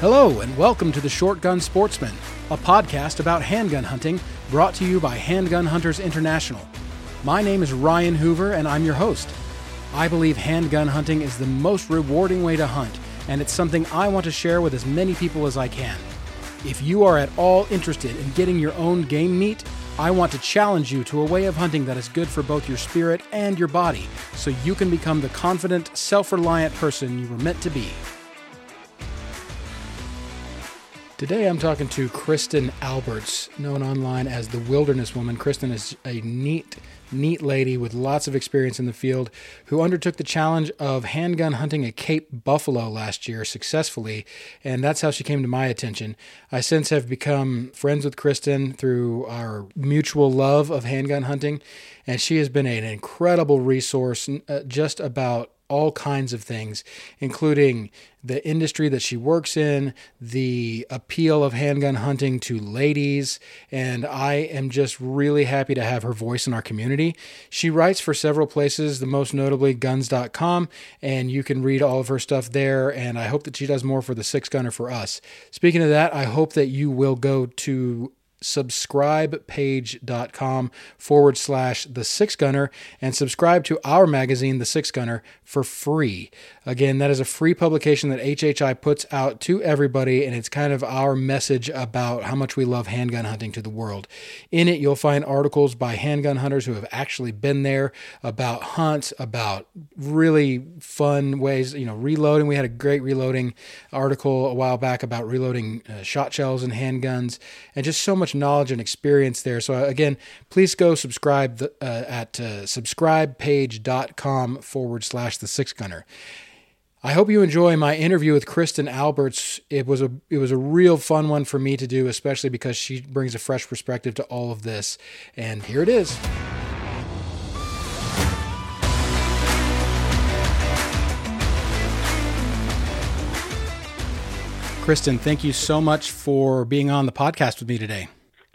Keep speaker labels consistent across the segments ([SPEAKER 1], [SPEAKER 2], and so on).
[SPEAKER 1] Hello, and welcome to the Shotgun Sportsman, a podcast about handgun hunting brought to you by Handgun Hunters International. My name is Ryan Hoover, and I'm your host. I believe handgun hunting is the most rewarding way to hunt, and it's something I want to share with as many people as I can. If you are at all interested in getting your own game meat, I want to challenge you to a way of hunting that is good for both your spirit and your body, so you can become the confident, self reliant person you were meant to be. Today I'm talking to Kristin Alberts, known online as the Wilderness Woman. Kristin is a neat, neat lady with lots of experience in the field who undertook the challenge of handgun hunting a Cape buffalo last year successfully, and that's how she came to my attention. I since have become friends with Kristin through our mutual love of handgun hunting, and she has been an incredible resource uh, just about all kinds of things, including the industry that she works in, the appeal of handgun hunting to ladies, and I am just really happy to have her voice in our community. She writes for several places, the most notably guns.com, and you can read all of her stuff there. And I hope that she does more for the six gunner for us. Speaking of that, I hope that you will go to subscribepage.com forward slash the six gunner and subscribe to our magazine the six gunner for free. Again that is a free publication that hhi puts out to everybody and it's kind of our message about how much we love handgun hunting to the world. In it you'll find articles by handgun hunters who have actually been there about hunts about really fun ways you know reloading. We had a great reloading article a while back about reloading uh, shot shells and handguns and just so much much knowledge and experience there. So, uh, again, please go subscribe uh, at uh, subscribepage.com forward slash the six gunner. I hope you enjoy my interview with Kristin Alberts. It was a it was a real fun one for me to do, especially because she brings a fresh perspective to all of this. And here it is. Kristin, thank you so much for being on the podcast with me today.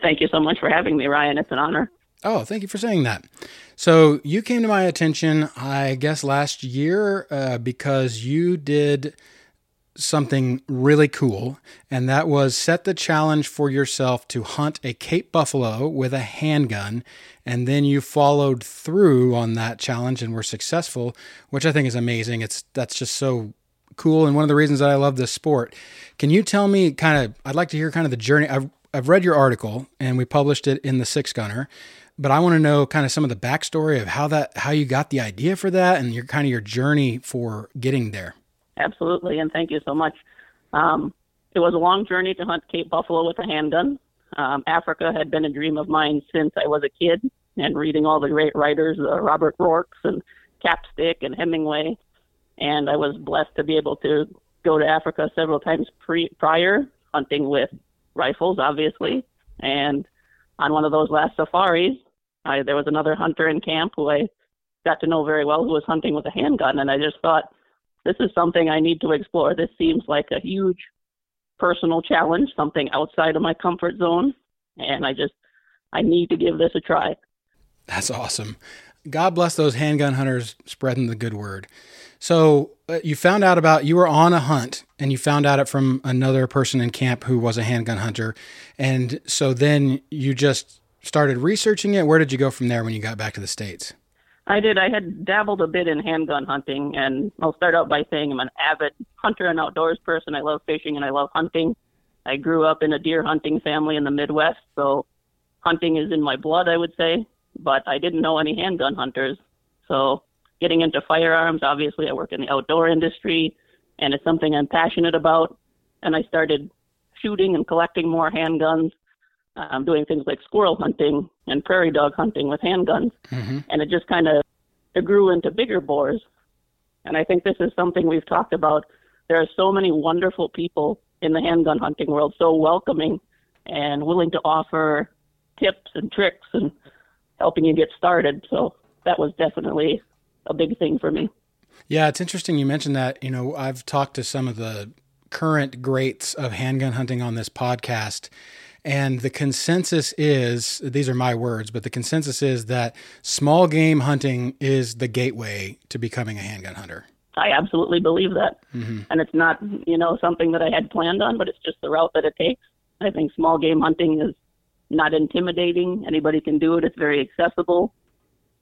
[SPEAKER 2] Thank you so much for having me, Ryan. It's an honor.
[SPEAKER 1] Oh, thank you for saying that. So, you came to my attention, I guess, last year uh, because you did something really cool, and that was set the challenge for yourself to hunt a Cape buffalo with a handgun. And then you followed through on that challenge and were successful, which I think is amazing. It's that's just so cool and one of the reasons that I love this sport. Can you tell me kind of I'd like to hear kind of the journey. I've I've read your article and we published it in the Six Gunner, but I want to know kind of some of the backstory of how that how you got the idea for that and your kind of your journey for getting there.
[SPEAKER 2] Absolutely, and thank you so much. Um, it was a long journey to hunt Cape buffalo with a handgun. Um, Africa had been a dream of mine since I was a kid, and reading all the great writers, uh, Robert Ruark's and Capstick and Hemingway, and I was blessed to be able to go to Africa several times pre- prior, hunting with rifles, obviously. And on one of those last safaris, I, there was another hunter in camp who I got to know very well who was hunting with a handgun. And I just thought, this is something I need to explore. This seems like a huge personal challenge, something outside of my comfort zone. And I just, I need to give this a try.
[SPEAKER 1] That's awesome. God bless those handgun hunters spreading the good word. So uh, you found out about you were on a hunt and you found out it from another person in camp who was a handgun hunter, and so then you just started researching it. Where did you go from there when you got back to the states?
[SPEAKER 2] I did. I had dabbled a bit in handgun hunting, and I'll start out by saying I'm an avid hunter and outdoors person. I love fishing and I love hunting. I grew up in a deer hunting family in the Midwest, so hunting is in my blood, I would say but I didn't know any handgun hunters. So getting into firearms, obviously I work in the outdoor industry and it's something I'm passionate about. And I started shooting and collecting more handguns. I'm um, doing things like squirrel hunting and prairie dog hunting with handguns. Mm-hmm. And it just kind of it grew into bigger bores. And I think this is something we've talked about. There are so many wonderful people in the handgun hunting world, so welcoming and willing to offer tips and tricks and helping you get started. So that was definitely a big thing for me.
[SPEAKER 1] Yeah, it's interesting you mentioned that. You know, I've talked to some of the current greats of handgun hunting on this podcast. And the consensus is these are my words, but the consensus is that small game hunting is the gateway to becoming a handgun hunter.
[SPEAKER 2] I absolutely believe that.
[SPEAKER 1] Mm-hmm.
[SPEAKER 2] And it's not, you know, something that I had planned on, but it's just the route that it takes. I think small game hunting is not intimidating. Anybody can do it. It's very accessible.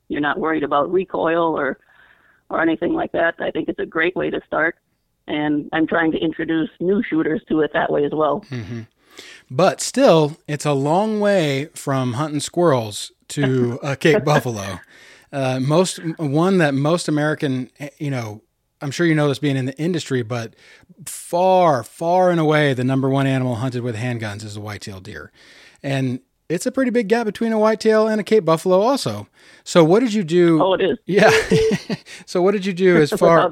[SPEAKER 2] You're not worried about recoil or or anything like that. I think it's a great way to start. And I'm trying to introduce new shooters to it that way as well.
[SPEAKER 1] Mm-hmm. But still, it's a long way from hunting squirrels to a Cape buffalo. Uh, most one that most American, you know, I'm sure you know this being in the industry, but far, far and away, the number one animal hunted with handguns is the white-tailed deer, and it's a pretty big gap between a whitetail and a Cape buffalo, also. So, what did you do?
[SPEAKER 2] Oh, it is.
[SPEAKER 1] Yeah. so, what did you do as far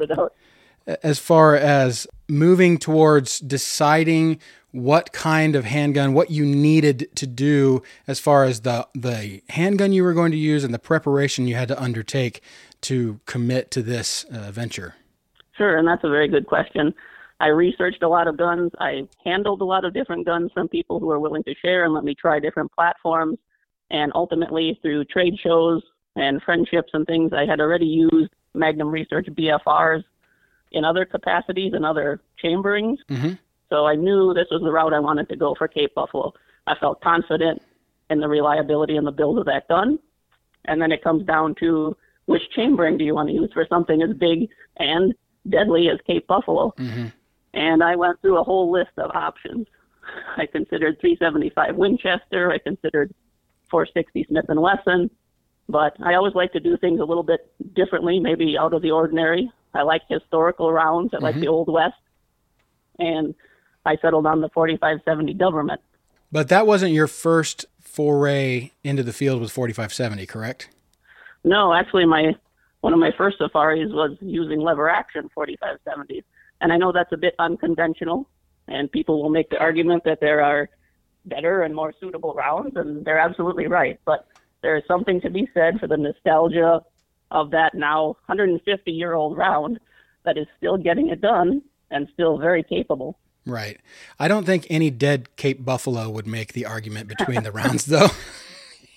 [SPEAKER 1] as far as moving towards deciding what kind of handgun, what you needed to do as far as the the handgun you were going to use and the preparation you had to undertake to commit to this uh, venture?
[SPEAKER 2] Sure, and that's a very good question. I researched a lot of guns. I handled a lot of different guns from people who are willing to share and let me try different platforms. And ultimately, through trade shows and friendships and things, I had already used Magnum Research BFRs in other capacities and other chamberings.
[SPEAKER 1] Mm-hmm.
[SPEAKER 2] So I knew this was the route I wanted to go for Cape Buffalo. I felt confident in the reliability and the build of that gun. And then it comes down to which chambering do you want to use for something as big and deadly as Cape Buffalo?
[SPEAKER 1] Mm-hmm.
[SPEAKER 2] And I went through a whole list of options. I considered 375 Winchester. I considered 460 Smith and Wesson. But I always like to do things a little bit differently, maybe out of the ordinary. I like historical rounds. I mm-hmm. like the Old West. And I settled on the 4570 government.
[SPEAKER 1] But that wasn't your first foray into the field with 4570, correct?
[SPEAKER 2] No, actually, my one of my first safaris was using lever action 4570s, and I know that's a bit unconventional, and people will make the argument that there are better and more suitable rounds, and they're absolutely right. But there is something to be said for the nostalgia of that now 150 year old round that is still getting it done and still very capable.
[SPEAKER 1] Right. I don't think any dead Cape Buffalo would make the argument between the rounds, though.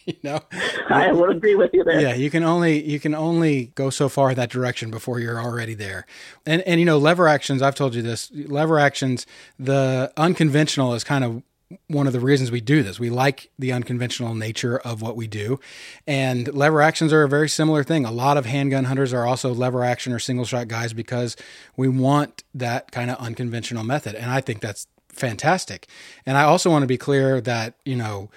[SPEAKER 1] you know,
[SPEAKER 2] I will agree with you there.
[SPEAKER 1] Yeah, you can only you can only go so far in that direction before you're already there. And and you know, lever actions. I've told you this. Lever actions. The unconventional is kind of one of the reasons we do this. We like the unconventional nature of what we do. And lever actions are a very similar thing. A lot of handgun hunters are also lever action or single shot guys because we want that kind of unconventional method. And I think that's fantastic. And I also want to be clear that, you know,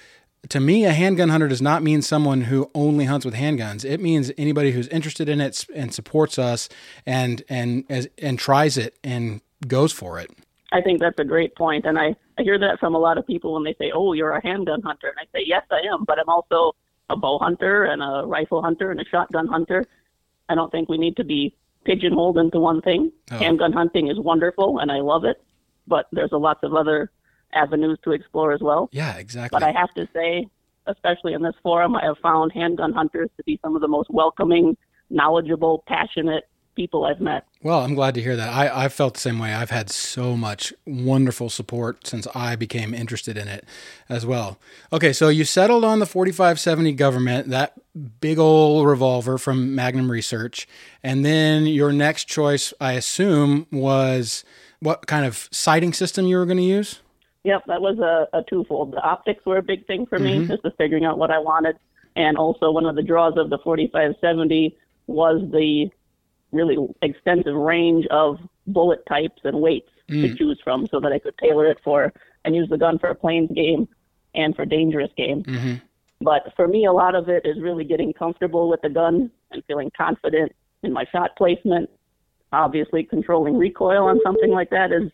[SPEAKER 1] to me, a handgun hunter does not mean someone who only hunts with handguns. It means anybody who's interested in it and supports us and and as and tries it and goes for it.
[SPEAKER 2] I think that's a great point, and I I hear that from a lot of people when they say, "Oh, you're a handgun hunter," and I say, "Yes, I am," but I'm also a bow hunter and a rifle hunter and a shotgun hunter. I don't think we need to be pigeonholed into one thing. Oh. Handgun hunting is wonderful, and I love it, but there's a lots of other avenues to explore as well.
[SPEAKER 1] Yeah, exactly.
[SPEAKER 2] But I have to say, especially in this forum, I have found handgun hunters to be some of the most welcoming, knowledgeable, passionate, people I've met.
[SPEAKER 1] Well, I'm glad to hear that. I, I felt the same way. I've had so much wonderful support since I became interested in it as well. Okay, so you settled on the 4570 government, that big old revolver from Magnum Research. And then your next choice, I assume, was what kind of sighting system you were going to use?
[SPEAKER 2] Yep, that was a, a twofold. The optics were a big thing for me, mm-hmm. just figuring out what I wanted. And also, one of the draws of the 4570 was the really extensive range of bullet types and weights mm. to choose from so that I could tailor it for and use the gun for a plains game and for dangerous game.
[SPEAKER 1] Mm-hmm.
[SPEAKER 2] But for me, a lot of it is really getting comfortable with the gun and feeling confident in my shot placement. Obviously, controlling recoil on something like that is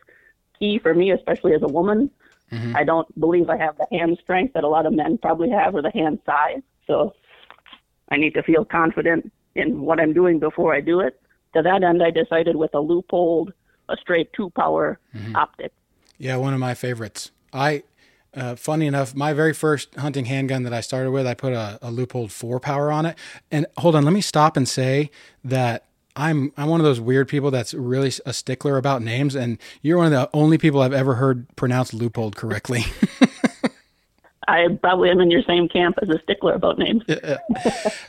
[SPEAKER 2] key for me, especially as a woman.
[SPEAKER 1] Mm-hmm.
[SPEAKER 2] I don't believe I have the hand strength that a lot of men probably have or the hand size. So I need to feel confident in what I'm doing before I do it to that end, I decided with a Leupold, a straight two power mm-hmm. optic.
[SPEAKER 1] Yeah, one of my favorites. I, uh, funny enough, my very first hunting handgun that I started with, I put a, a Leupold four power on it. And hold on, let me stop and say that I'm I'm one of those weird people that's really a stickler about names, and you're one of the only people I've ever heard pronounce Leupold correctly.
[SPEAKER 2] I probably am in your same camp as a stickler about names.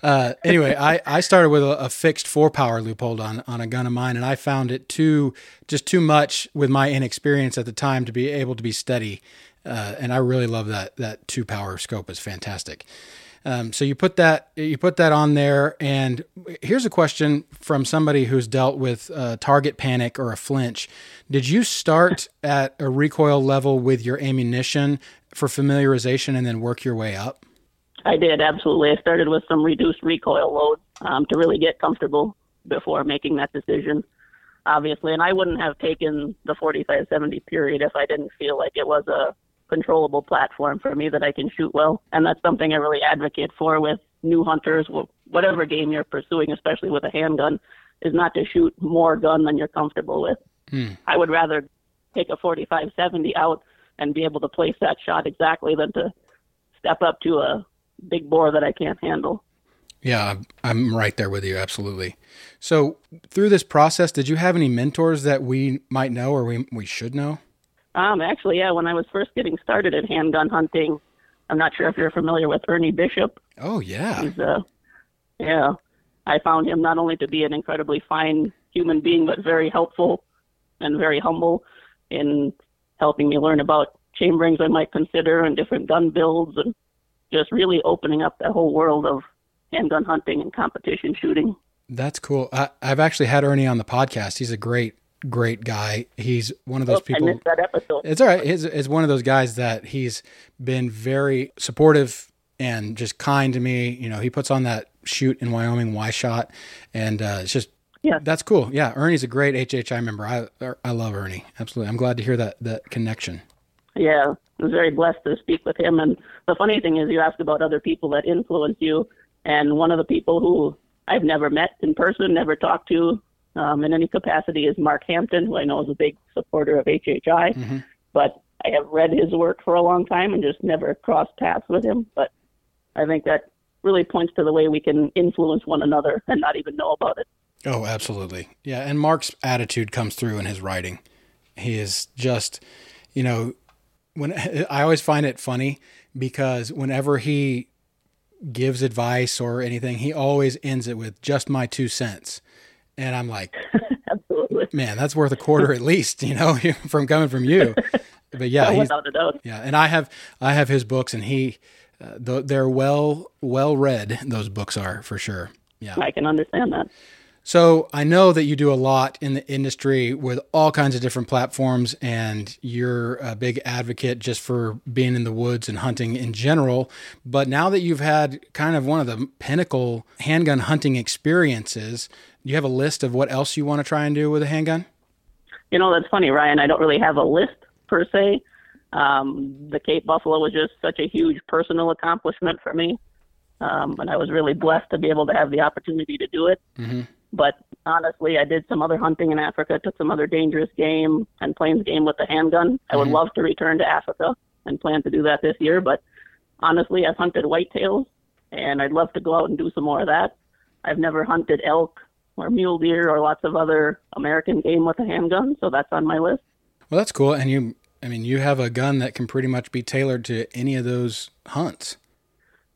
[SPEAKER 1] uh, anyway, I, I started with a, a, fixed four power Leupold on, on a gun of mine, and I found it too just too much with my inexperience at the time to be able to be steady. Uh, and I really love that that two power scope is fantastic. Um, so you put that you put that on there, and here's a question from somebody who's dealt with uh, target panic or a flinch. Did you start at a recoil level with your ammunition for familiarization, and then work your way up?
[SPEAKER 2] I did absolutely. I started with some reduced recoil load um, to really get comfortable before making that decision. Obviously, and I wouldn't have taken the 4570 period if I didn't feel like it was a controllable platform for me that I can shoot well. And that's something I really advocate for with new hunters, whatever game you're pursuing, especially with a handgun, is not to shoot more gun than you're comfortable with. Hmm. I would rather take a 45-70 out and be able to place that shot exactly than to step up to a big bore that I can't handle.
[SPEAKER 1] Yeah, I'm right there with you. Absolutely. So, through this process, did you have any mentors that we might know or we, we should know?
[SPEAKER 2] Um, actually, yeah, when I was first getting started in handgun hunting, I'm not sure if you're familiar with Ernie Bishop.
[SPEAKER 1] Oh yeah.
[SPEAKER 2] He's uh, yeah. I found him not only to be an incredibly fine human being, but very helpful and very humble in helping me learn about chamberings I might consider and different gun builds and just really opening up that whole world of handgun hunting and competition shooting.
[SPEAKER 1] That's cool. I, have actually had Ernie on the podcast. He's a great great guy. He's one of those
[SPEAKER 2] oh,
[SPEAKER 1] people.
[SPEAKER 2] I missed that episode.
[SPEAKER 1] It's all right. He's, he's one of those guys that he's been very supportive and just kind to me. You know, he puts on that shoot in Wyoming Y shot, and uh, it's just yeah, that's cool. Yeah, Ernie's a great HHI member. I I love Ernie. Absolutely, I'm glad to hear that that connection.
[SPEAKER 2] Yeah, I was very blessed to speak with him. And the funny thing is, you asked about other people that influence you, and one of the people who I've never met in person, never talked to, um, in any capacity is Mark Hampton, who I know is a big supporter of HHI. Mm-hmm. But I have read his work for a long time and just never crossed paths with him. But I think that really points to the way we can influence one another and not even know about it.
[SPEAKER 1] Oh, absolutely. Yeah. And Mark's attitude comes through in his writing. He is just, you know, when I always find it funny because whenever he gives advice or anything, he always ends it with just my two cents. And I'm like,
[SPEAKER 2] absolutely,
[SPEAKER 1] man, that's worth a quarter at least, you know, from coming from you. But yeah,
[SPEAKER 2] he's, without a doubt.
[SPEAKER 1] Yeah, and I have I have his books, and he uh, they're well well read. Those books are for sure. Yeah,
[SPEAKER 2] I can understand that.
[SPEAKER 1] So I know that you do a lot in the industry with all kinds of different platforms, and you're a big advocate just for being in the woods and hunting in general. But now that you've had kind of one of the pinnacle handgun hunting experiences, do you have a list of what else you want to try and do with a handgun?
[SPEAKER 2] You know, that's funny, Ryan. I don't really have a list per se. Um, the Cape Buffalo was just such a huge personal accomplishment for me. Um, and I was really blessed to be able to have the opportunity to do it. Mm-hmm. But honestly, I did some other hunting in Africa, took some other dangerous game and plains game with the handgun. I would mm-hmm. love to return to Africa and plan to do that this year. But honestly, I've hunted whitetails and I'd love to go out and do some more of that. I've never hunted elk or mule deer or lots of other American game with a handgun. So that's on my list.
[SPEAKER 1] Well, that's cool. And you, I mean, you have a gun that can pretty much be tailored to any of those hunts.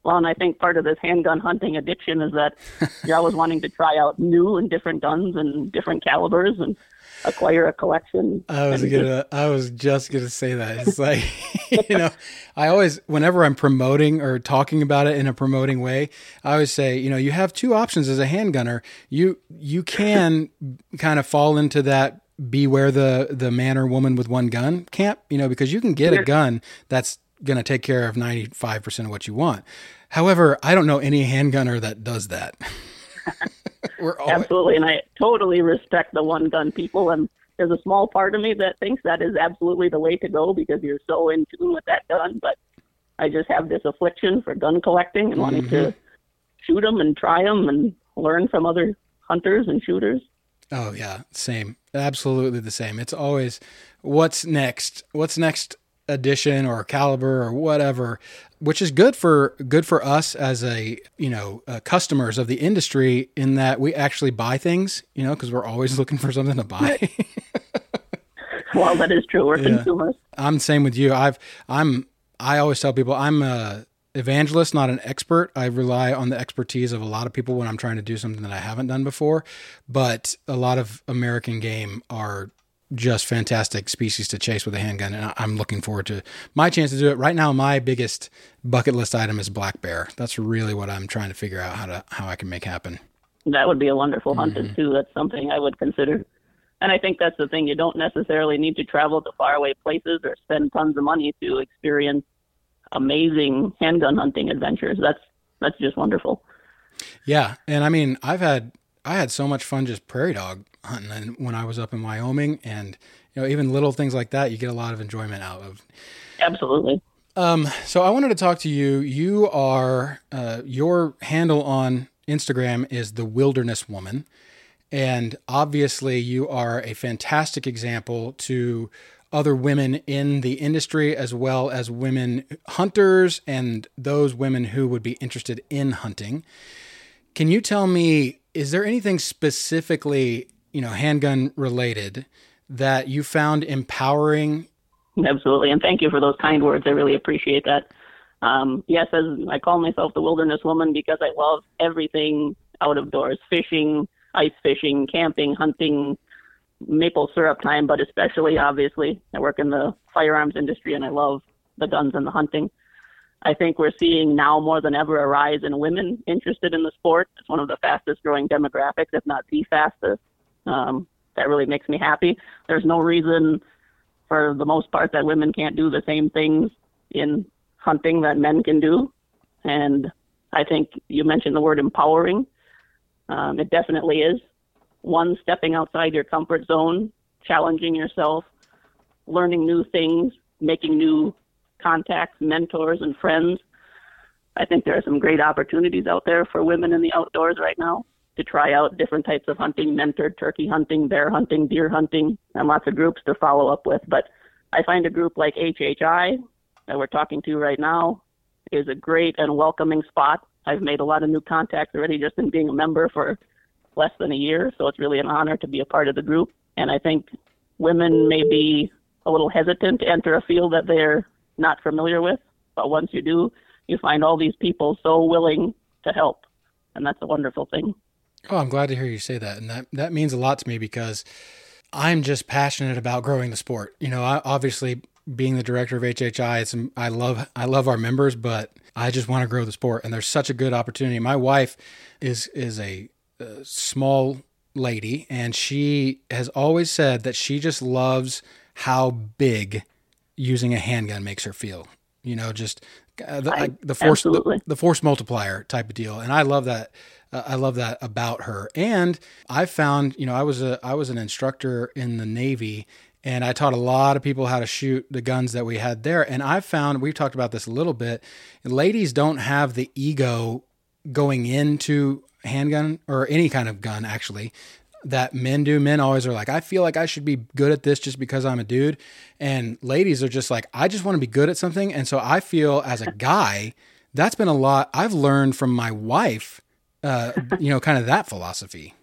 [SPEAKER 2] Well, and I think part of this handgun hunting addiction is that you're always wanting to try out new and different guns and different calibers and acquire a collection.
[SPEAKER 1] I was gonna, I was just gonna say that. It's like, you know, I always, whenever I'm promoting or talking about it in a promoting way, I always say, you know, you have two options as a handgunner. You you can kind of fall into that beware the the man or woman with one gun camp, you know, because you can get a gun that's going to take care of 95% of what you want. However, I don't know any handgunner that does that.
[SPEAKER 2] always... Absolutely, and I totally respect the one gun people. And there's a small part of me that thinks that is absolutely the way to go because you're so in tune with that gun. But I just have this affliction for gun collecting and mm-hmm. wanting to mm-hmm. shoot them and try them and learn from other hunters and shooters.
[SPEAKER 1] Oh yeah, same. Absolutely the same. It's always what's next? What's next edition or caliber or whatever which is good for good for us as a you know uh, customers of the industry in that we actually buy things you know because we're always looking for something to buy
[SPEAKER 2] well that is true we're yeah. consumers
[SPEAKER 1] i'm the same with you i've i'm I always tell people I'm a evangelist, not an expert. I rely on the expertise of a lot of people when I'm trying to do something that I haven't done before. But a lot of American game are just fantastic species to chase with a handgun, and I'm looking forward to my chance to do it. Right now, my biggest bucket list item is black bear. That's really what I'm trying to figure out how to how I can make happen.
[SPEAKER 2] That would be a wonderful mm-hmm. hunt too. That's something I would consider. And I think that's the thing. You don't necessarily need to travel to faraway places or spend tons of money to experience amazing handgun hunting adventures. That's that's just wonderful.
[SPEAKER 1] Yeah, and I mean, I've had I had so much fun just prairie dog hunting when I was up in Wyoming, and you know, even little things like that, you get a lot of enjoyment out of.
[SPEAKER 2] Absolutely.
[SPEAKER 1] Um, so I wanted to talk to you. You are uh, your handle on Instagram is the Wilderness Woman, and obviously you are a fantastic example to other women in the industry as well as women hunters and those women who would be interested in hunting. Can you tell me is there anything specifically, you know, handgun related that you found empowering?
[SPEAKER 2] Absolutely, and thank you for those kind words. I really appreciate that. Um, yes, as I call myself the wilderness woman because I love everything out of doors: fishing, ice fishing, camping, hunting, maple syrup time, but especially obviously I work in the firearms industry and I love the guns and the hunting. I think we're seeing now more than ever a rise in women interested in the sport. It's one of the fastest growing demographics, if not the fastest. Um, that really makes me happy. There's no reason, for the most part, that women can't do the same things in hunting that men can do. And I think you mentioned the word empowering. Um, it definitely is one stepping outside your comfort zone, challenging yourself, learning new things, making new contacts, mentors, and friends. I think there are some great opportunities out there for women in the outdoors right now to try out different types of hunting, mentored turkey hunting, bear hunting, deer hunting, and lots of groups to follow up with. But I find a group like HHI that we're talking to right now is a great and welcoming spot. I've made a lot of new contacts already just in being a member for less than a year, so it's really an honor to be a part of the group. And I think women may be a little hesitant to enter a field that they're not familiar with, but once you do, you find all these people so willing to help, and that's a wonderful thing.
[SPEAKER 1] Oh, I'm glad to hear you say that, and that that means a lot to me because I'm just passionate about growing the sport. You know, I, obviously being the director of HHI, it's I love I love our members, but I just want to grow the sport, and there's such a good opportunity. My wife is is a uh, small lady, and she has always said that she just loves how big using a handgun makes her feel. You know, just uh, the, I, the force the, the, force multiplier type of deal, and I love that. Uh, I love that about her. And I found, you know, I was a I was an instructor in the Navy, and I taught a lot of people how to shoot the guns that we had there. And I found we've talked about this a little bit. Ladies don't have the ego going into handgun or any kind of gun actually that men do. Men always are like, I feel like I should be good at this just because I'm a dude. And ladies are just like, I just want to be good at something. And so I feel as a guy, that's been a lot I've learned from my wife, uh, you know, kind of that philosophy.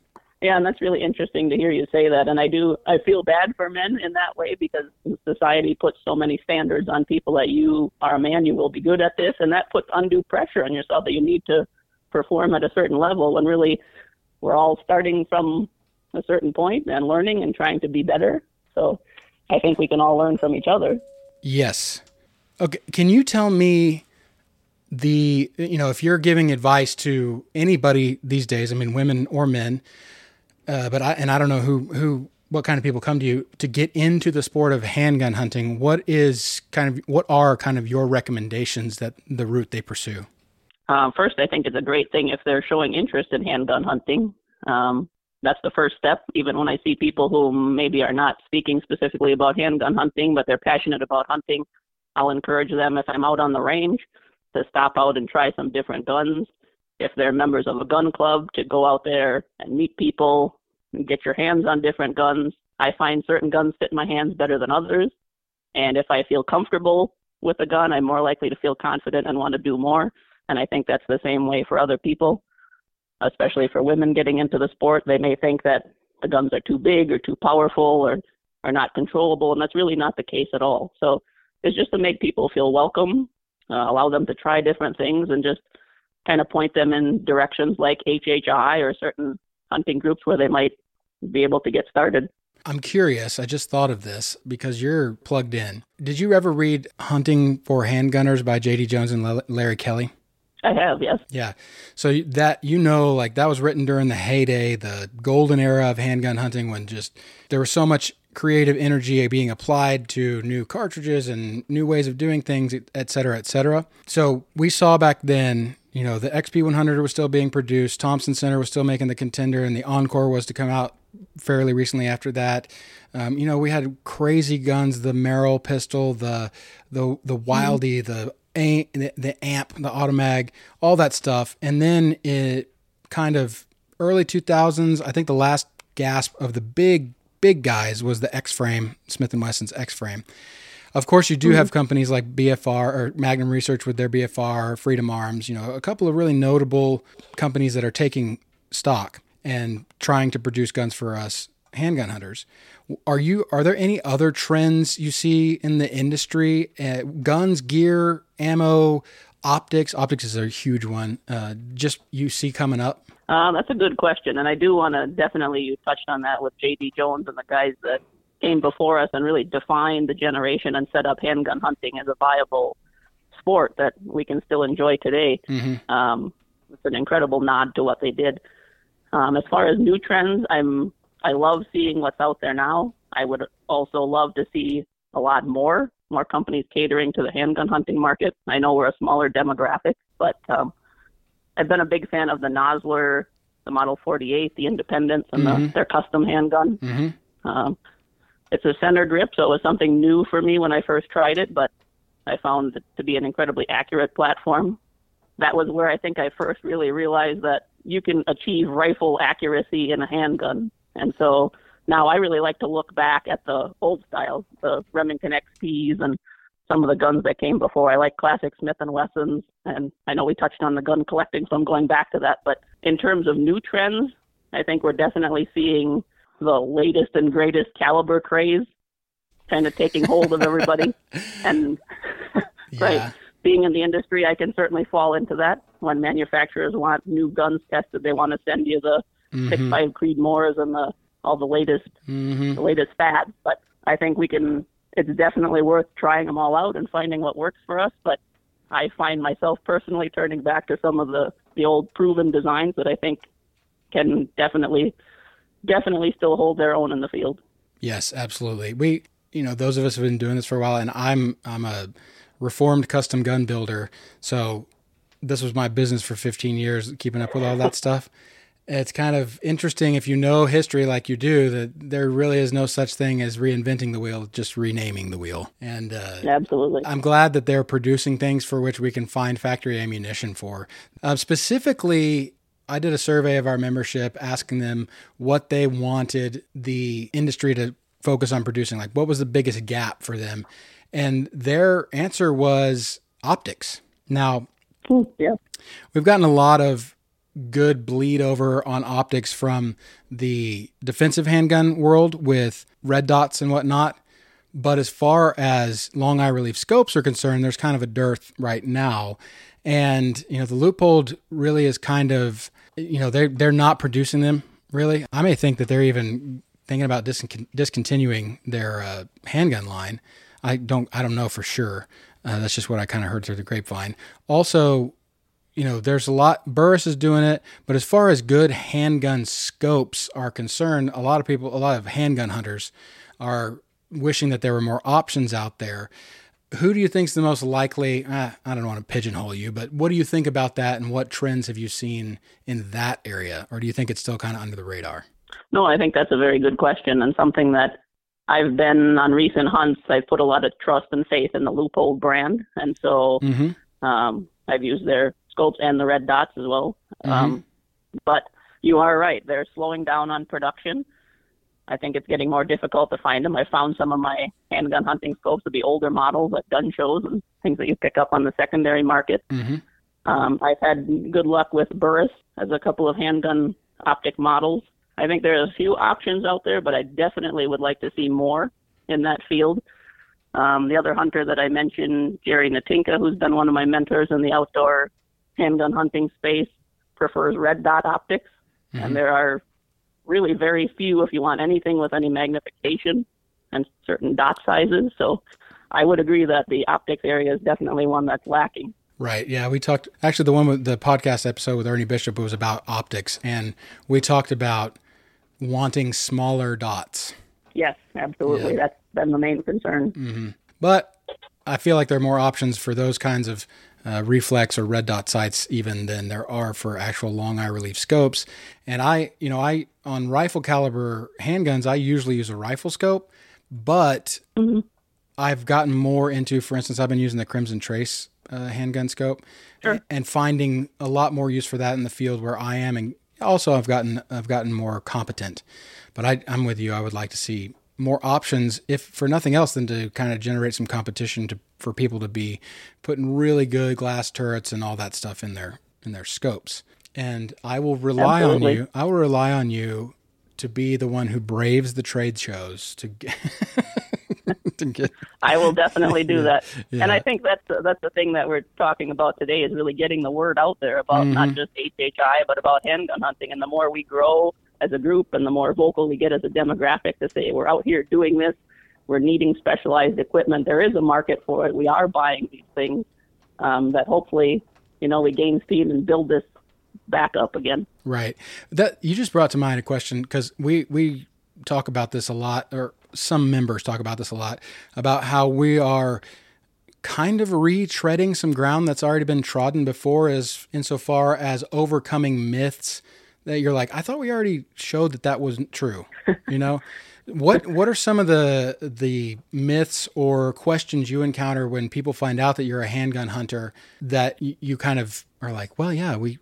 [SPEAKER 2] Yeah, and that's really interesting to hear you say that. And I do, I feel bad for men in that way because society puts so many standards on people that you are a man, you will be good at this, and that puts undue pressure on yourself that you need to perform at a certain level when really we're all starting from a certain point and learning and trying to be better. So I think we can all learn from each other.
[SPEAKER 1] Yes. Okay. Can you tell me the, you know, if you're giving advice to anybody these days, I mean, women or men, uh, but I, and I don't know who, who, what kind of people come to you to get into the sport of handgun hunting? What is kind of, what are kind of your recommendations that the route they pursue?
[SPEAKER 2] Um, first, I think it's a great thing if they're showing interest in handgun hunting. Um, that's the first step. Even when I see people who maybe are not speaking specifically about handgun hunting, but they're passionate about hunting, I'll encourage them if I'm out on the range to stop out and try some different guns. If they're members of a gun club, to go out there and meet people and get your hands on different guns. I find certain guns fit my hands better than others. And if I feel comfortable with a gun, I'm more likely to feel confident and want to do more. And I think that's the same way for other people, especially for women getting into the sport. They may think that the guns are too big or too powerful or are not controllable, and that's really not the case at all. So it's just to make people feel welcome, uh, allow them to try different things, and just kind of point them in directions like HHI or certain hunting groups where they might be able to get started.
[SPEAKER 1] I'm curious. I just thought of this because you're plugged in. Did you ever read Hunting for Handgunners by J.D. Jones and Larry Kelly?
[SPEAKER 2] I have, yes.
[SPEAKER 1] Yeah. So that you know, like that was written during the heyday, the golden era of handgun hunting, when just there was so much creative energy being applied to new cartridges and new ways of doing things, et cetera, et cetera. So we saw back then, you know, the XP 100 was still being produced, Thompson Center was still making the contender, and the Encore was to come out fairly recently after that. Um, you know, we had crazy guns, the Merrill pistol, the the the Wildey, mm-hmm. the the, the AMT, the automag, all that stuff. And then it kind of early 2000s, I think the last gasp of the big big guys was the X frame, Smith and Wesson's X frame. Of course, you do mm-hmm. have companies like BFR or Magnum Research with their BFR, Freedom Arms, you know, a couple of really notable companies that are taking stock and trying to produce guns for us handgun hunters. Are you are there any other trends you see in the industry? Uh, guns, gear, ammo, optics. Optics is a huge one. Uh, just you see coming up.
[SPEAKER 2] Um, that's a good question, and I do want to definitely you touched on that with J.D. Jones and the guys that came before us and really defined the generation and set up handgun hunting as a viable sport that we can still enjoy today. Mm-hmm. Um, it's an incredible nod to what they did. Um, as far as new trends, I'm I love seeing what's out there now. I would also love to see a lot more, more companies catering to the handgun hunting market. I know we're a smaller demographic, but um, I've been a big fan of the Nosler, the Model 48, the Independence, and mm-hmm. the, their custom handgun. Mm-hmm. Um, it's a center grip, so it was something new for me when I first tried it, but I found it to be an incredibly accurate platform. That was where I think I first really realized that you can achieve rifle accuracy in a handgun. And so now I really like to look back at the old styles, the Remington XPs and some of the guns that came before. I like classic Smith and Wessons, and I know we touched on the gun collecting, so I'm going back to that. But in terms of new trends, I think we're definitely seeing the latest and greatest caliber craze kind of taking hold of everybody. and yeah. right, being in the industry, I can certainly fall into that. When manufacturers want new guns tested, they want to send you the mm-hmm. six five Creedmoors and the all the latest mm-hmm. the latest fads. But I think we can. It's definitely worth trying them all out and finding what works for us. But I find myself personally turning back to some of the the old proven designs that I think can definitely definitely still hold their own in the field.
[SPEAKER 1] Yes, absolutely. We you know those of us have been doing this for a while, and I'm I'm a reformed custom gun builder, so this was my business for 15 years, keeping up with all that stuff it's kind of interesting if you know history like you do that there really is no such thing as reinventing the wheel just renaming the wheel. And uh,
[SPEAKER 2] absolutely.
[SPEAKER 1] I'm glad that they're producing things for which we can find factory ammunition for. Uh, specifically i did a survey of our membership asking them what they wanted the industry to focus on producing like what was the biggest gap for them? And their answer was optics. Now
[SPEAKER 2] yeah.
[SPEAKER 1] we've gotten a lot of good bleed over on optics from the defensive handgun world with red dots and whatnot. But as far as long eye relief scopes are concerned, there's kind of a dearth right now. And, you know, the Leupold really is kind of, you know, they're, they're not producing them really. I may think that they're even thinking about discontinuing their uh, handgun line. I don't, I don't know for sure. Uh, that's just what I kind of heard through the grapevine. Also, you know, there's a lot. Burris is doing it, but as far as good handgun scopes are concerned, a lot of people, a lot of handgun hunters, are wishing that there were more options out there. Who do you think is the most likely? Eh, I don't want to pigeonhole you, but what do you think about that, and what trends have you seen in that area, or do you think it's still kind of under the radar?
[SPEAKER 2] No, I think that's a very good question, and something that I've been on recent hunts. I've put a lot of trust and faith in the Leupold brand, and so mm-hmm. um, I've used their scopes and the red dots as well. Mm-hmm. Um, but you are right; they're slowing down on production. I think it's getting more difficult to find them. I found some of my handgun hunting scopes to be older models at gun shows and things that you pick up on the secondary market. Mm-hmm. Um, I've had good luck with Burris as a couple of handgun optic models. I think there are a few options out there, but I definitely would like to see more in that field. Um, the other hunter that I mentioned, Jerry Natinka, who's been one of my mentors in the outdoor handgun hunting space, prefers red dot optics, mm-hmm. and there are really very few if you want anything with any magnification and certain dot sizes. So I would agree that the optics area is definitely one that's lacking.
[SPEAKER 1] Right. Yeah. We talked, actually, the one with the podcast episode with Ernie Bishop was about optics, and we talked about wanting smaller dots.
[SPEAKER 2] Yes, absolutely. Yeah. That's been the main concern. Mm-hmm.
[SPEAKER 1] But I feel like there are more options for those kinds of uh, reflex or red dot sights even than there are for actual long eye relief scopes. And I, you know, I on rifle caliber handguns, I usually use a rifle scope, but mm-hmm. I've gotten more into, for instance, I've been using the Crimson Trace uh, handgun scope sure. and finding a lot more use for that in the field where I am. And also, I've gotten I've gotten more competent. But I, I'm with you. I would like to see more options, if for nothing else than to kind of generate some competition to for people to be putting really good glass turrets and all that stuff in their in their scopes. And I will rely Absolutely. on you. I will rely on you to be the one who braves the trade shows to get.
[SPEAKER 2] to get I will definitely do yeah, that. Yeah. And I think that's that's the thing that we're talking about today is really getting the word out there about mm-hmm. not just HHI but about handgun hunting. And the more we grow as a group and the more vocal we get as a demographic to say we're out here doing this, we're needing specialized equipment. There is a market for it. We are buying these things um, that hopefully, you know, we gain speed and build this back up again.
[SPEAKER 1] Right. That you just brought to mind a question because we we talk about this a lot, or some members talk about this a lot about how we are kind of retreading some ground that's already been trodden before, as insofar as overcoming myths that you're like, I thought we already showed that that wasn't true. You know, what what are some of the the myths or questions you encounter when people find out that you're a handgun hunter that you, you kind of are like, well, yeah, we,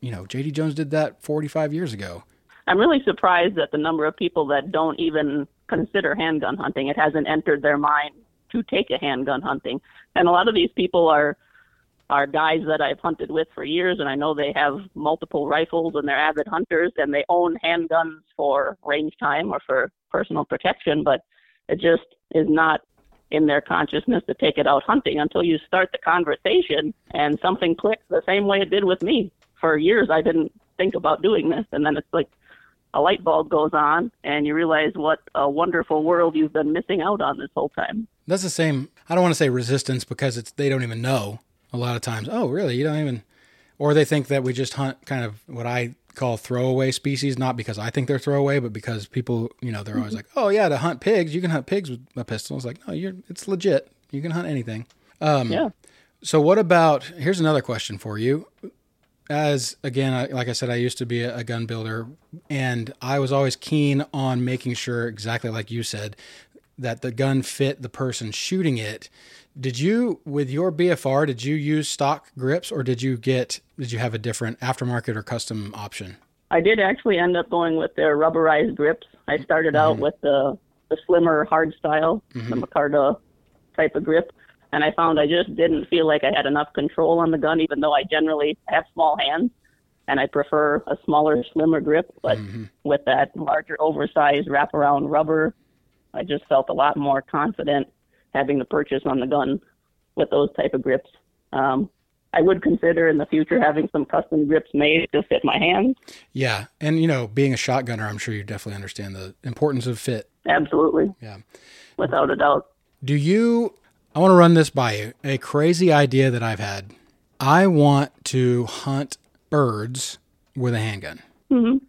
[SPEAKER 1] you know, JD Jones did that 45 years ago.
[SPEAKER 2] I'm really surprised at the number of people that don't even consider handgun hunting. It hasn't entered their mind to take a handgun hunting, and a lot of these people are are guys that I've hunted with for years, and I know they have multiple rifles and they're avid hunters and they own handguns for range time or for personal protection, but it just is not in their consciousness to take it out hunting until you start the conversation and something clicks the same way it did with me. For years, I didn't think about doing this, and then it's like a light bulb goes on and you realize what a wonderful world you've been missing out on this whole time.
[SPEAKER 1] That's the same. I don't want to say resistance because it's they don't even know a lot of times. Oh, really? You don't even, or they think that we just hunt kind of what I call throwaway species, not because I think they're throwaway, but because people, you know, they're always mm-hmm. like, oh yeah, to hunt pigs, you can hunt pigs with a pistol. It's like, no, you're, it's legit. You can hunt anything. Um, yeah. So what about? Here's another question for you. As again, I, like I said, I used to be a, a gun builder, and I was always keen on making sure, exactly like you said, that the gun fit the person shooting it. Did you, with your BFR, did you use stock grips or did you get, did you have a different aftermarket or custom option?
[SPEAKER 2] I did actually end up going with their rubberized grips. I started mm-hmm. out with the, the slimmer hard style, mm-hmm. the Micarta type of grip. And I found I just didn't feel like I had enough control on the gun, even though I generally have small hands and I prefer a smaller, slimmer grip. But mm-hmm. with that larger, oversized wraparound rubber, I just felt a lot more confident having the purchase on the gun with those type of grips. Um, I would consider in the future having some custom grips made to fit my hands.
[SPEAKER 1] Yeah, and you know, being a shotgunner, I'm sure you definitely understand the importance of fit.
[SPEAKER 2] Absolutely. Yeah, without a doubt.
[SPEAKER 1] Do you? I want to run this by you. A crazy idea that I've had. I want to hunt birds with a handgun. Mm-hmm.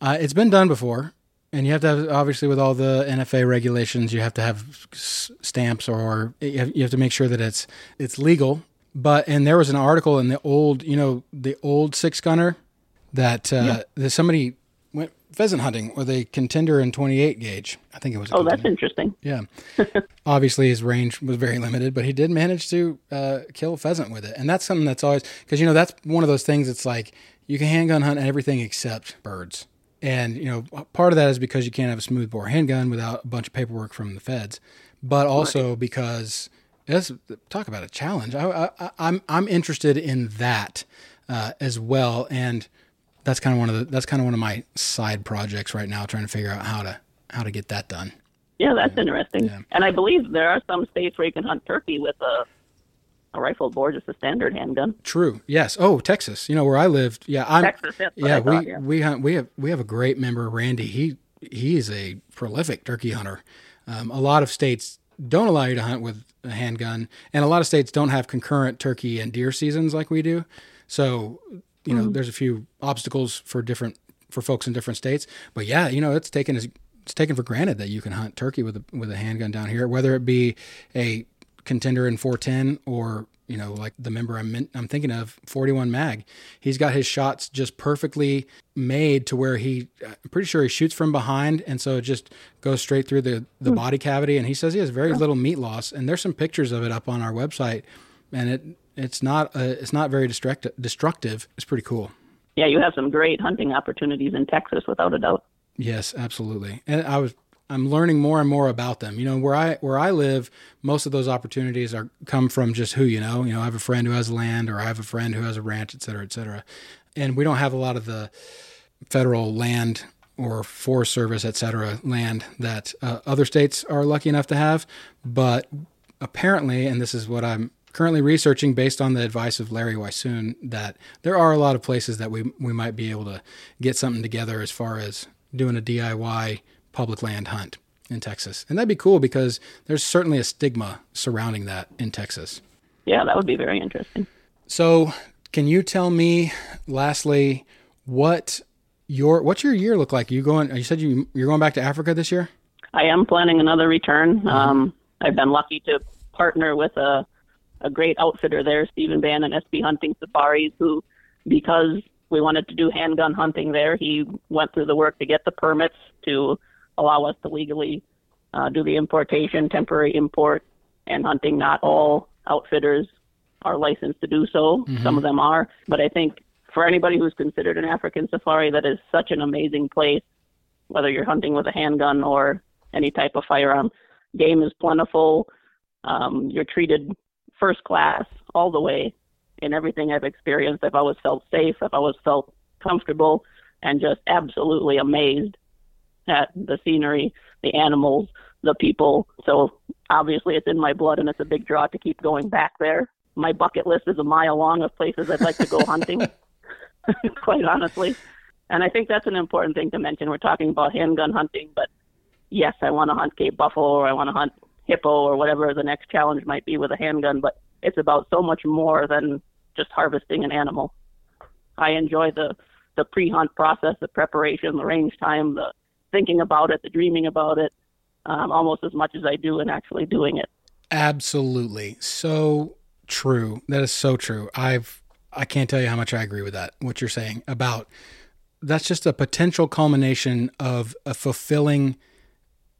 [SPEAKER 1] Uh, it's been done before and you have to have obviously with all the NFA regulations, you have to have stamps or you have, you have to make sure that it's it's legal. But and there was an article in the old, you know, the old six gunner that uh, yeah. that somebody went pheasant hunting with a contender in 28 gauge. I think it was.
[SPEAKER 2] oh, contender. that's interesting.
[SPEAKER 1] Yeah. Obviously, his range was very limited, but he did manage to uh, kill pheasant with it, and that's something that's always because you know that's one of those things. It's like you can handgun hunt everything except birds. And you know, part of that is because you can't have a smoothbore handgun without a bunch of paperwork from the feds, but also right. because let's talk about a challenge. I, am I'm, I'm interested in that uh, as well, and that's kind of one of the that's kind of one of my side projects right now, trying to figure out how to how to get that done.
[SPEAKER 2] Yeah, that's interesting.
[SPEAKER 1] Yeah.
[SPEAKER 2] And I believe there are some states where you can hunt turkey with a a rifled bore, just a standard handgun.
[SPEAKER 1] True. Yes. Oh, Texas. You know where I lived. Yeah, I'm.
[SPEAKER 2] Texas,
[SPEAKER 1] yeah,
[SPEAKER 2] thought,
[SPEAKER 1] we
[SPEAKER 2] yeah.
[SPEAKER 1] we hunt. We have we have a great member, Randy. He he is a prolific turkey hunter. Um, a lot of states don't allow you to hunt with a handgun, and a lot of states don't have concurrent turkey and deer seasons like we do. So you know, there's a few obstacles for different for folks in different states. But yeah, you know, it's taken as it's taken for granted that you can hunt turkey with a with a handgun down here, whether it be a contender in 410 or you know like the member I'm in, I'm thinking of 41 mag. He's got his shots just perfectly made to where he I'm pretty sure he shoots from behind and so it just goes straight through the the body cavity and he says he has very little meat loss and there's some pictures of it up on our website and it it's not uh, it's not very destructive destructive. It's pretty cool.
[SPEAKER 2] Yeah, you have some great hunting opportunities in Texas, without a doubt.
[SPEAKER 1] Yes, absolutely. And I was I'm learning more and more about them. You know, where I where I live, most of those opportunities are come from just who you know. You know, I have a friend who has land, or I have a friend who has a ranch, et cetera, et cetera. And we don't have a lot of the federal land or Forest Service, et cetera, land that uh, other states are lucky enough to have. But apparently, and this is what I'm currently researching based on the advice of Larry Weishuhn, that there are a lot of places that we we might be able to get something together as far as doing a DIY public land hunt in Texas. And that'd be cool because there's certainly a stigma surrounding that in Texas.
[SPEAKER 2] Yeah, that would be very interesting.
[SPEAKER 1] So, can you tell me lastly what your what's your year look like? You going you said you you're going back to Africa this year?
[SPEAKER 2] I am planning another return. Um, I've been lucky to partner with a a great outfitter there, Stephen and SB Hunting Safaris, who, because we wanted to do handgun hunting there, he went through the work to get the permits to allow us to legally uh, do the importation, temporary import, and hunting. Not all outfitters are licensed to do so. Some of them are, but I think for anybody who's considered an African safari, that is such an amazing place. Whether you're hunting with a handgun or any type of firearm, game is plentiful. Um, you're treated first class all the way in everything I've experienced. I've always felt safe. I've always felt comfortable and just absolutely amazed at the scenery, the animals, the people. So obviously it's in my blood and it's a big draw to keep going back there. My bucket list is a mile long of places I'd like to go hunting, quite honestly. And I think that's an important thing to mention. We're talking about handgun hunting, but yes, I want to hunt Cape buffalo or I want to hunt hippo or whatever the next challenge might be with a handgun, but it's about so much more than just harvesting an animal. I enjoy the the pre-hunt process, the preparation, the range time, the thinking about it, the dreaming about it, um, almost as much as I do in actually doing it.
[SPEAKER 1] Absolutely. So true. That is so true. I've I can't tell you how much I agree with that. What you're saying about that's just a potential culmination of a fulfilling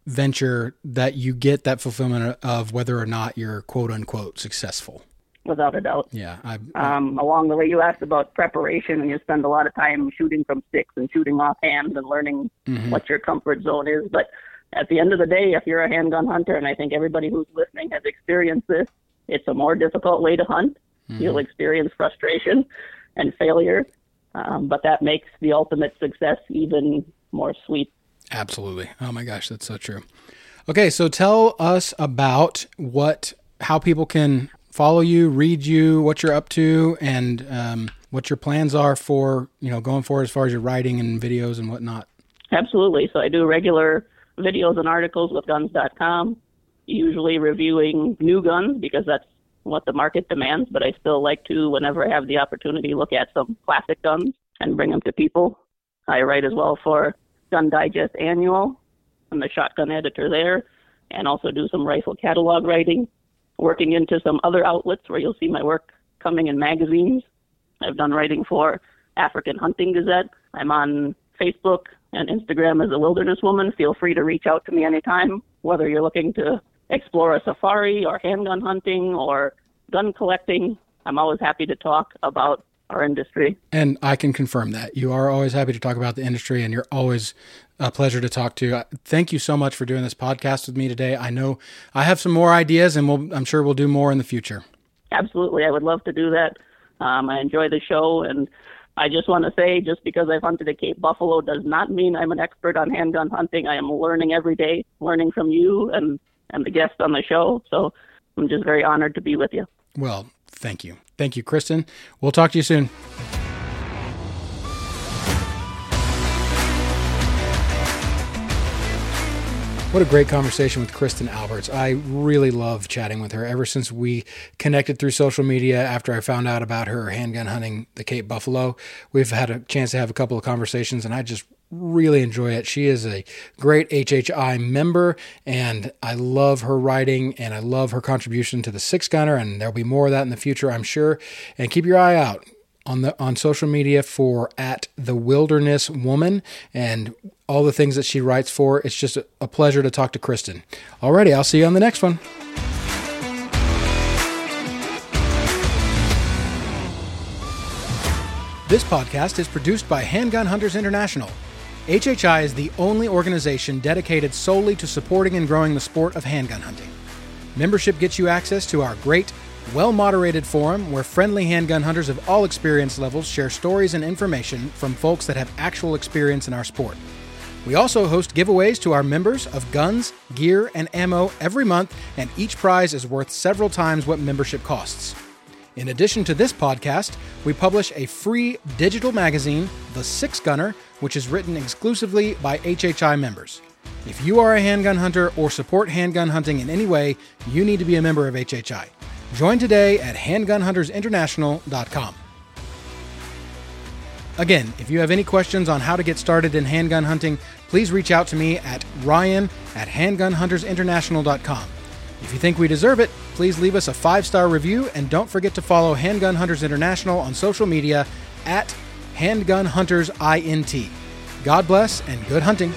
[SPEAKER 1] venture that you get that fulfillment of whether or not you're quote unquote successful.
[SPEAKER 2] Without a doubt.
[SPEAKER 1] Yeah, I
[SPEAKER 2] Um, along the way, you asked about preparation, and you spend a lot of time shooting from sticks and shooting off hands and learning
[SPEAKER 1] Mhm.
[SPEAKER 2] what your comfort zone is. But at the end of the day, if you're a handgun hunter, and I think everybody who's listening has experienced this, it's a more difficult way to hunt. You'll experience frustration and failure, um, but that makes the ultimate success even more sweet.
[SPEAKER 1] Absolutely. Oh my gosh, that's so true. Okay, so tell us about what how people can follow you, read you, what you're up to, and um, what your plans are for you know going forward as far as your writing and videos and whatnot.
[SPEAKER 2] Absolutely. So I do regular videos and articles with guns.com, usually reviewing new guns because that's what the market demands, but I still like to, whenever I have the opportunity, look at some classic guns and bring them to people. I write as well for Gun Digest Annual. I'm the shotgun editor there, and also do some rifle catalog writing, working into some other outlets where you'll see my work coming in magazines. I've done writing for African Hunting Gazette. I'm on Facebook and Instagram as a wilderness woman. Feel free to reach out to me anytime, whether you're looking to explore a safari or handgun hunting or gun collecting. I'm always happy to talk about our industry.
[SPEAKER 1] And I can confirm that you are always happy to talk about the industry, and you're always a pleasure to talk to. Thank you so much for doing this podcast with me today. I know I have some more ideas, and we'll, I'm sure we'll do more in the future.
[SPEAKER 2] Absolutely, I would love to do that. Um, I enjoy the show, and I just want to say, just because I've hunted a Cape buffalo does not mean I'm an expert on handgun hunting. I am learning every day, learning from you and and the guests on the show. So I'm just very honored to be with you.
[SPEAKER 1] Well, thank you, thank you, Kristin. We'll talk to you soon. What a great conversation with Kristin Alberts. I really love chatting with her ever since we connected through social media after I found out about her handgun hunting the Cape Buffalo. We've had a chance to have a couple of conversations, and I just really enjoy it. She is a great HHI member, and I love her writing and I love her contribution to the six gunner. And there'll be more of that in the future, I'm sure. And keep your eye out on the on social media for at the wilderness woman and all the things that she writes for it's just a, pleasure to talk to kristin alrighty i'll see you on the next one this podcast is produced by handgun hunters international hhi is the only organization dedicated solely to supporting and growing the sport of handgun hunting membership gets you access to our great well moderated forum where friendly handgun hunters of all experience levels share stories and information from folks that have actual experience in our sport. We also host giveaways to our members of guns, gear, and ammo every month, and each prize is worth several times what membership costs. In addition to this podcast, we publish a free digital magazine, The Six Gunner, which is written exclusively by HHI members. If you are a handgun hunter or support handgun hunting in any way, you need to be a member of HHI. Join today at handgunhuntersinternational.com. Again, if you have any questions on how to get started in handgun hunting, please reach out to me at ryan at handgunhuntersinternational.com. If you think we deserve it, please leave us a five star review and don't forget to follow Handgun Hunters International on social media at Handgun Hunters INT. God bless and good hunting.